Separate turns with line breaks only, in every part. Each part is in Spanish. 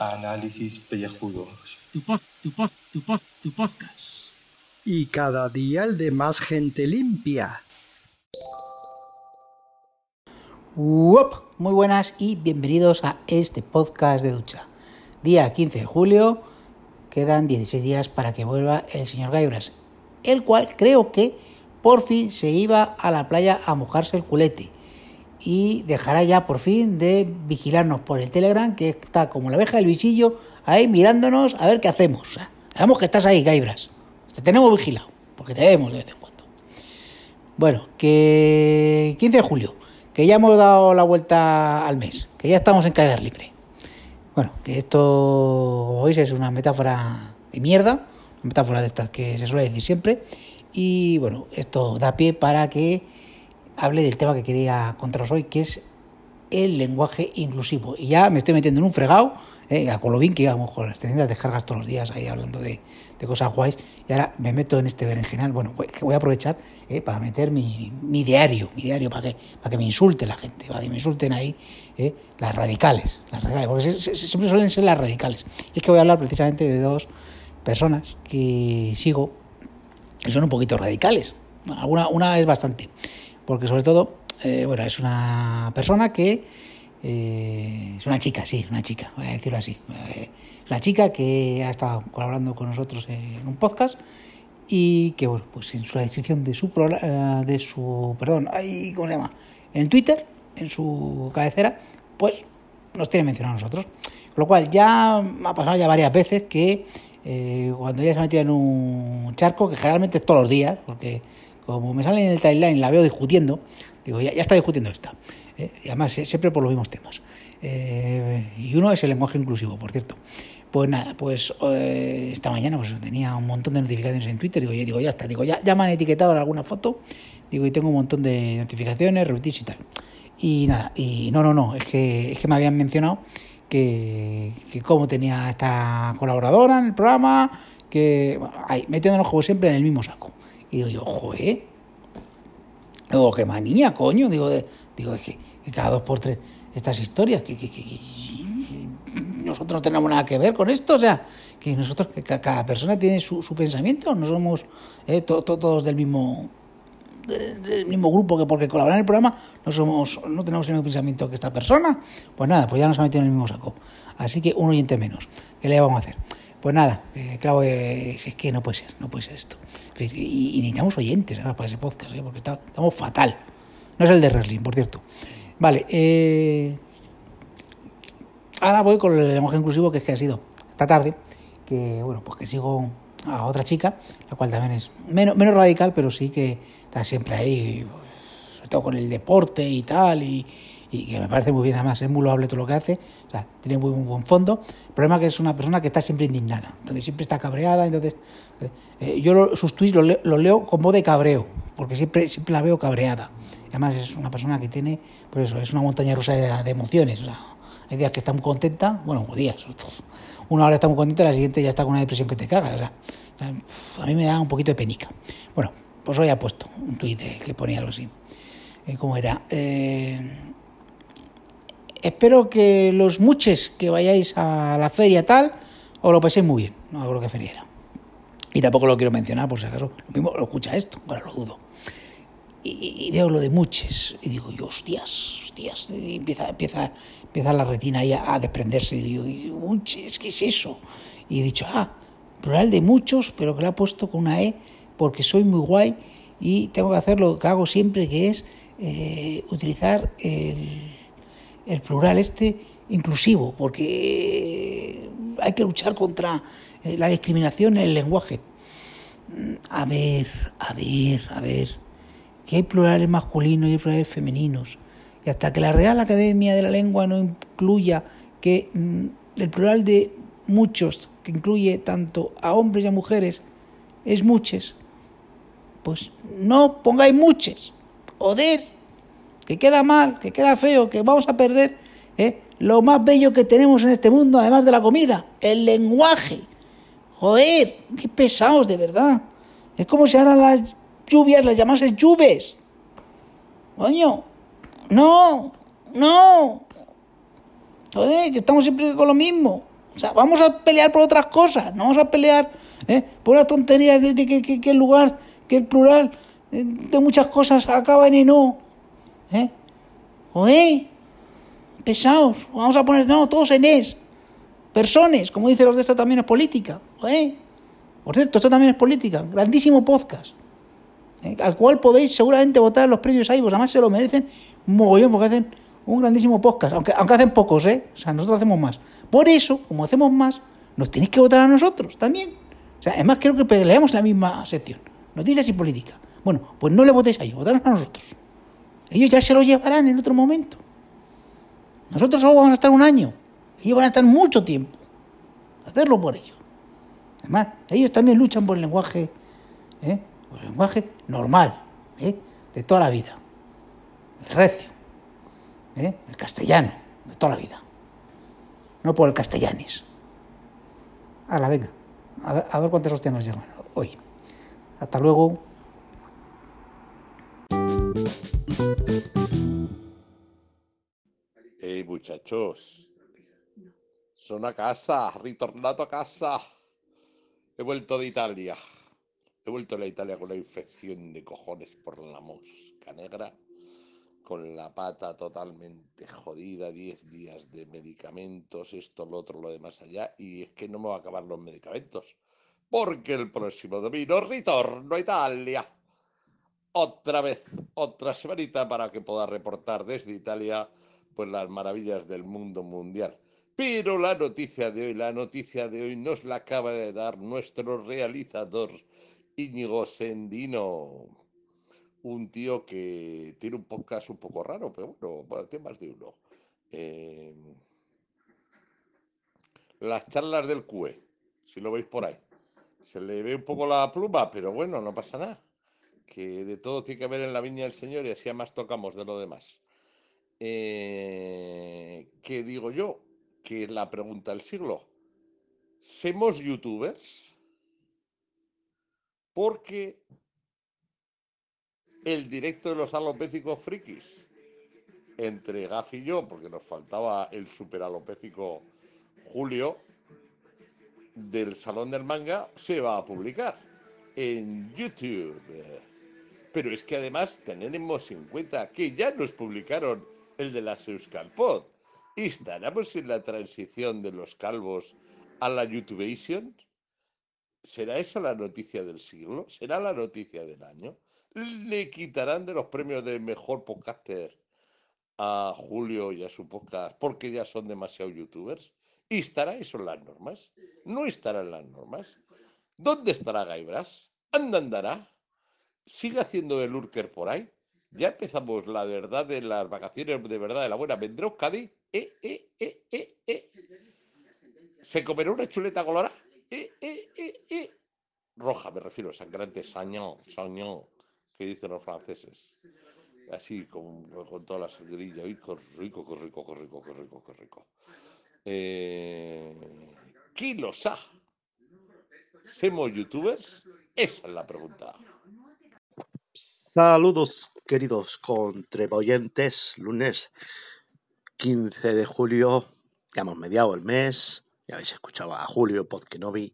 Análisis pellejudos.
Tu pod, tu pod, tu pod, tu podcast.
Y cada día el de más gente limpia.
Uop, Muy buenas y bienvenidos a este podcast de ducha. Día 15 de julio, quedan 16 días para que vuelva el señor Gaibras, el cual creo que por fin se iba a la playa a mojarse el culete y dejará ya por fin de vigilarnos por el Telegram, que está como la abeja del bichillo ahí mirándonos a ver qué hacemos. sabemos que estás ahí, Gaibras. Te tenemos vigilado, porque te vemos de vez en cuando. Bueno, que 15 de julio, que ya hemos dado la vuelta al mes, que ya estamos en caída libre. Bueno, que esto, como veis, es una metáfora de mierda, una metáfora de estas que se suele decir siempre. Y bueno, esto da pie para que hable del tema que quería contaros hoy, que es el lenguaje inclusivo. Y ya me estoy metiendo en un fregado, eh, a con lo bien que íbamos con las de descargas todos los días ahí hablando de, cosas guays. Y ahora me meto en este berenjenal. Bueno, voy, voy a aprovechar eh, para meter mi, diario, mi diario para que, para que me insulte la gente, para que me insulten ahí eh, las radicales, las radicales, porque siempre suelen ser las radicales. Y es que voy a hablar precisamente de dos personas que sigo, que son un poquito radicales. alguna, una es bastante porque sobre todo, eh, bueno, es una persona que eh, es una chica, sí, una chica, voy a decirlo así. Eh, es una chica que ha estado colaborando con nosotros en un podcast y que, bueno, pues en su descripción de su, de su perdón, ahí, ¿cómo se llama? En Twitter, en su cabecera, pues nos tiene mencionado a nosotros. Con lo cual ya ha pasado ya varias veces que cuando ella se metía en un charco, que generalmente es todos los días, porque como me sale en el timeline, la veo discutiendo, digo, ya, está discutiendo esta. ¿eh? Y además, siempre por los mismos temas. Eh, y uno es el lenguaje inclusivo, por cierto. Pues nada, pues eh, esta mañana pues tenía un montón de notificaciones en Twitter, digo, yo digo, ya está, digo, ya, ya me han etiquetado en alguna foto, digo, y tengo un montón de notificaciones, retweets y tal. Y nada, y no, no, no, es que, es que me habían mencionado que, que cómo tenía esta colaboradora en el programa, que, bueno, ahí, metiéndonos como siempre en el mismo saco. Y digo yo, joder. Digo, qué manía, coño. Digo, digo es que, cada dos por tres estas historias, que, nosotros no tenemos nada que ver con esto, o sea, que nosotros, que cada persona tiene su, pensamiento, no somos eh, todos del mismo del mismo grupo que porque colaboran en el programa no somos no tenemos el mismo pensamiento que esta persona pues nada pues ya nos ha metido en el mismo saco así que un oyente menos ¿qué le vamos a hacer? Pues nada, claro, es, que no puede ser, no puede ser esto. Y, necesitamos oyentes para ese podcast, ¿eh? porque estamos fatal. No es el de wrestling, por cierto. Vale, eh, ahora voy con el lenguaje inclusivo, que es que ha sido esta tarde, que bueno, pues que sigo a otra chica, la cual también es menos, menos radical, pero sí que está siempre ahí, sobre todo con el deporte y tal, y, y que me parece muy bien, además es muy loable todo lo que hace, o sea, tiene muy, buen fondo. El problema es que es una persona que está siempre indignada, entonces siempre está cabreada, entonces eh, yo sus tweets los leo, leo, con voz de cabreo, porque siempre, siempre la veo cabreada. Además es una persona que tiene, pues eso, es una montaña rusa de, emociones, o sea, hay días que está muy contenta, bueno, días, una hora está muy contenta, la siguiente ya está con una depresión que te caga, o sea, a mí me da un poquito de penica. Bueno, pues hoy ha puesto un tuit que ponía algo así. Eh, ¿Cómo era? Eh, espero que los muches que vayáis a la feria tal, os lo paséis muy bien. No lo que feria era. Y tampoco lo quiero mencionar, por si acaso. Lo mismo lo escucha esto, bueno, lo dudo. Y, veo lo de muches y digo, yo, hostias, hostias, y empieza, empieza, empieza la retina ahí a, desprenderse. Y digo, muches, ¿qué es eso? Y he dicho, ah, plural de muchos, pero que lo ha puesto con una E porque soy muy guay y tengo que hacer lo que hago siempre, que es eh, utilizar el el plural este inclusivo, porque hay que luchar contra eh, la discriminación en el lenguaje. Mm, a ver, a ver, a ver, que hay plurales masculinos y hay plurales femeninos. Y hasta que la Real Academia de la Lengua no incluya que mm, el plural de muchos, que incluye tanto a hombres y a mujeres, es muchos, pues no pongáis muchos. Joder que queda mal, que queda feo, que vamos a perder ¿eh? lo más bello que tenemos en este mundo, además de la comida, el lenguaje. Joder, qué pesados de verdad. Es como si ahora las lluvias las llamasen lluves. Coño, no, no. Joder, que estamos siempre con lo mismo. O sea, vamos a pelear por otras cosas, no vamos a pelear ¿eh? por las tonterías de, que, el lugar, que el plural eh, de muchas cosas acaba en no. ¿Eh? Joder, pesados, vamos a poner, no, todos en es. Personas, como dicen los de esta también es política. Joder. Por cierto, esto también es política. Grandísimo podcast. ¿Eh? al cual podéis seguramente votar los premios iVoox. Además se lo merecen mogollón porque hacen un grandísimo podcast. Aunque, aunque hacen pocos, ¿eh? O sea, nosotros hacemos más. Por eso, como hacemos más, nos tenéis que votar a nosotros también. O sea, además creo que peleamos en la misma sección. Noticias y política. Bueno, pues no le votéis a ellos, votaros a nosotros. Ellos ya se lo llevarán en otro momento. Nosotros solo vamos a estar un año. Ellos van a estar mucho tiempo. Hacerlo por ellos. Además, ellos también luchan por el lenguaje, ¿eh? El lenguaje normal, ¿eh? de toda la vida. El recio, ¿eh? el castellano, de toda la vida. No por el castellanes. Hala, venga. A ver, a ver cuántas hostias llegan hoy. Hasta luego.
Hey muchachos, son a casa, ritornato a casa. He vuelto de Italia. He vuelto de Italia con una infección de cojones por la mosca negra, con la pata totalmente jodida, 10 días de medicamentos, esto, lo otro, lo demás allá, y es que no me va a acabar los medicamentos, porque el próximo domingo ritorno a Italia. Otra vez, otra semanita para que pueda reportar desde Italia pues las maravillas del mundo mundial. Pero la noticia de hoy, la noticia de hoy nos la acaba de dar nuestro realizador Íñigo Sendino. Un tío que tiene un podcast un poco raro, pero bueno, tiene más de uno. Eh, las charlas del CUE, si lo veis por ahí. Se le ve un poco la pluma, pero bueno, no pasa nada. Que de todo tiene que haber en la viña del Señor y así además tocamos de lo demás. Eh, ¿Qué digo yo? Que la pregunta del siglo. ¿Semos youtubers? Porque el directo de los alopécicos frikis entre Gaf y yo, porque nos faltaba el super alopécico Julio del Salón del Manga, se va a publicar en YouTube. Pero es que además tenemos en cuenta que ya nos publicaron el de las Euskalpod. Y estaremos en la transición de los calvos a la YouTubeation. ¿Será esa la noticia del siglo? ¿Será la noticia del año? ¿Le quitarán de los premios de mejor podcaster a Julio y a su podcast porque ya son demasiado youtubers? ¿Y estará eso en las normas? ¿No estará en las normas? ¿Dónde estará Gaibras? ¿Anda andará? ¿Sigue haciendo el Urker por ahí? Ya empezamos la verdad de las vacaciones de verdad de la buena. ¿Vendrá Euskadi? ¿Eh, eh, eh, eh, eh? ¿Se comerá una chuleta colorada? ¿Eh, eh, eh? Roja, me refiero, sangrante, sañón, sañón, que dicen los franceses. Así, con, con toda la sangrilla. ¡Ay, qué rico, qué rico, rico, qué rico, qué rico! ¿Quién los ha? ¿Semos youtubers? Esa es la pregunta.
Saludos, queridos contribuyentes. Lunes 15 de julio, ya hemos mediado el mes. Ya habéis escuchado a Julio Podkenovi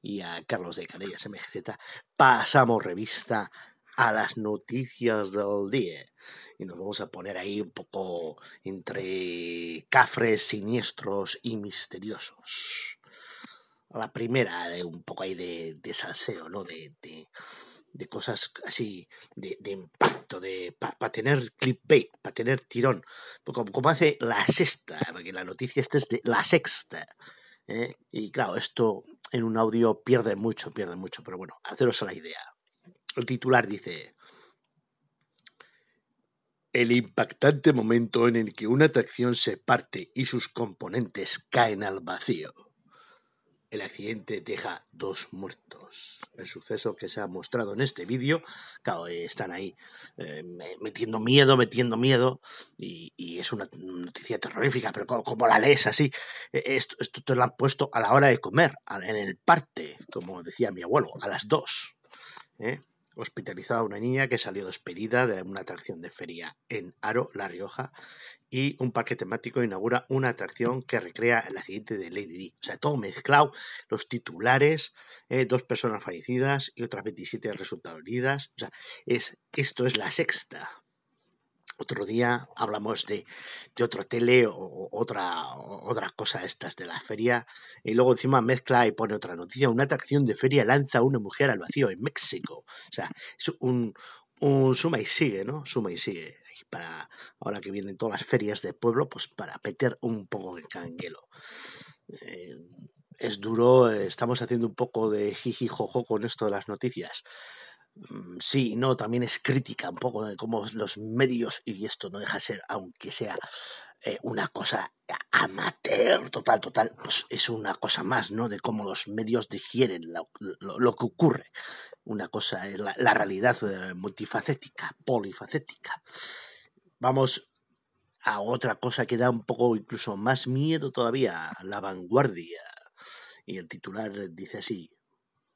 y a Carlos de Canellas MGZ. Pasamos revista a las noticias del día. Y nos vamos a poner ahí un poco entre cafres, siniestros y misteriosos. La primera, de un poco ahí de, de salseo, ¿no? De, de, cosas así de, impacto, de para tener clickbait, para tener tirón, como, como hace la sexta, porque la noticia esta es de la sexta. ¿Eh? Y claro, esto en un audio pierde mucho, pierde mucho, pero bueno, haceros a la idea. El titular dice, el impactante momento en el que una atracción se parte y sus componentes caen al vacío. El accidente deja dos muertos. El suceso que se ha mostrado en este vídeo, claro, eh, están ahí eh, me- metiendo miedo, metiendo miedo, y, es una noticia terrorífica, pero co- como, la lees así, eh, esto, te lo han puesto a la hora de comer, en el parte, como decía mi abuelo, a las dos. ¿eh? hospitalizó a una niña que salió despedida de una atracción de feria en Aro, La Rioja, y un parque temático inaugura una atracción que recrea el accidente de Lady Di. O sea, todo mezclado, los titulares, eh, dos personas fallecidas y otras 27 resultados heridas. O sea, es, esto es la sexta. Otro día hablamos de, de otro tele o otra, otra cosa estas de la feria y luego encima mezcla y pone otra noticia. Una atracción de feria lanza a una mujer al vacío en México. O sea, es un, un suma y sigue, ¿no? Suma y sigue. Para ahora que vienen todas las ferias de pueblo, pues para meter un poco de canguelo. Eh, es duro, estamos haciendo un poco de jiji jojo con esto de las noticias. Mm, sí, no, también es crítica un poco de cómo los medios, y esto no deja de ser, aunque sea eh, una cosa amateur, total, total, pues es una cosa más, ¿no? De cómo los medios digieren lo, que ocurre. Una cosa es la, realidad eh, multifacética, polifacética. Vamos a otra cosa que da un poco incluso más miedo todavía, la vanguardia. Y el titular dice así,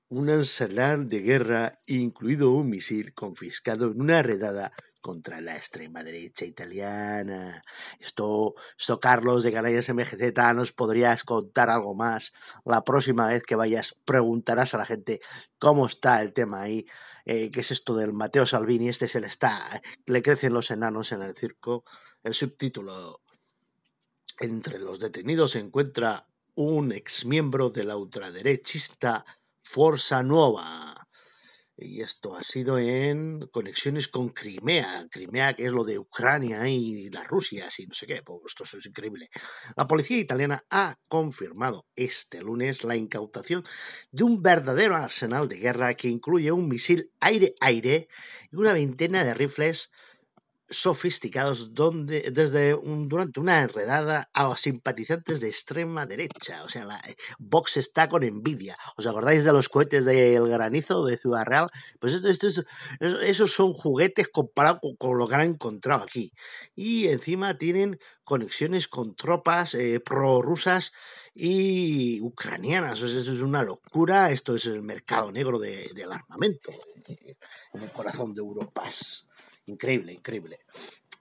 un arsenal de guerra, incluido un misil confiscado en una redada contra la extrema derecha italiana. Esto, esto Carlos de Canallas MGZ, nos podrías contar algo más. La próxima vez que vayas, preguntarás a la gente cómo está el tema ahí. Eh, ¿Qué es esto del Mateo Salvini? Este se le está. Le crecen los enanos en el circo. El subtítulo. Entre los detenidos se encuentra un exmiembro de la ultraderechista Forza Nueva. Y esto ha sido en conexiones con Crimea. Crimea, que es lo de Ucrania y la Rusia, así no sé qué. Pues esto es increíble. La policía italiana ha confirmado este lunes la incautación de un verdadero arsenal de guerra que incluye un misil aire-aire y una veintena de rifles sofisticados donde, desde durante una enredada a los simpatizantes de extrema derecha. O sea, la, eh, Vox está con envidia. ¿Os acordáis de los cohetes del granizo de Ciudad Real? Pues esto, esto, esos son juguetes comparados con, lo que han encontrado aquí. Y encima tienen conexiones con tropas eh, prorrusas y ucranianas. O sea, eso es una locura. Esto es el mercado negro de, del armamento en el corazón de Europas. Increíble, increíble.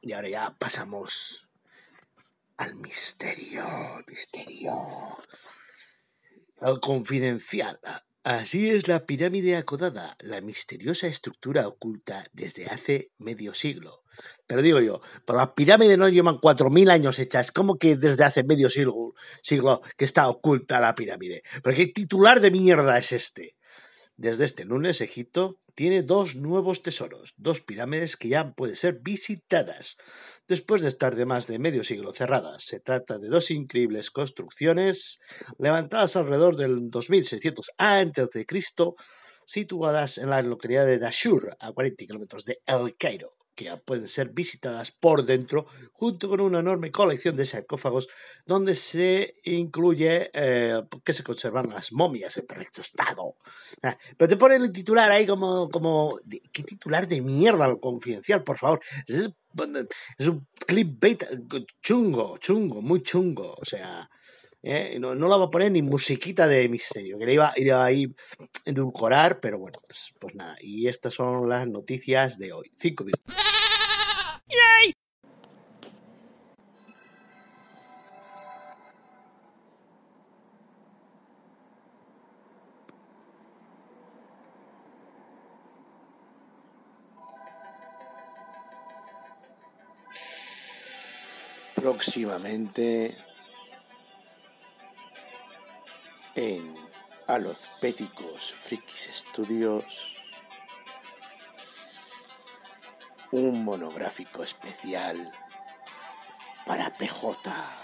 Y ahora ya pasamos al misterio, misterio. Al confidencial. Así es la pirámide acodada, la misteriosa estructura oculta desde hace medio siglo. Pero digo yo, pero las pirámides no llevan cuatro mil años hechas, ¿cómo que desde hace medio siglo, siglo que está oculta la pirámide? ¿Pero qué titular de mierda es este? Desde este lunes, Egipto tiene dos nuevos tesoros, dos pirámides que ya pueden ser visitadas, después de estar de más de medio siglo cerradas. Se trata de dos increíbles construcciones levantadas alrededor del 2600 a.C., situadas en la localidad de Dashur, a 40 kilómetros de El Cairo que pueden ser visitadas por dentro, junto con una enorme colección de sarcófagos donde se incluye eh, que se conservan las momias en perfecto estado. Ah, pero te ponen el titular ahí como, como ¿qué titular de mierda lo confidencial, por favor? Es, es un clickbait chungo, chungo, muy chungo, o sea... ¿eh? No, no la va a poner ni musiquita de misterio, que le iba, a ir edulcorar, pero bueno, pues, pues nada. Y estas son las noticias de hoy. Cinco minutos. Próximamente en Alozpédicos Frikis Studios un monográfico especial para PJ.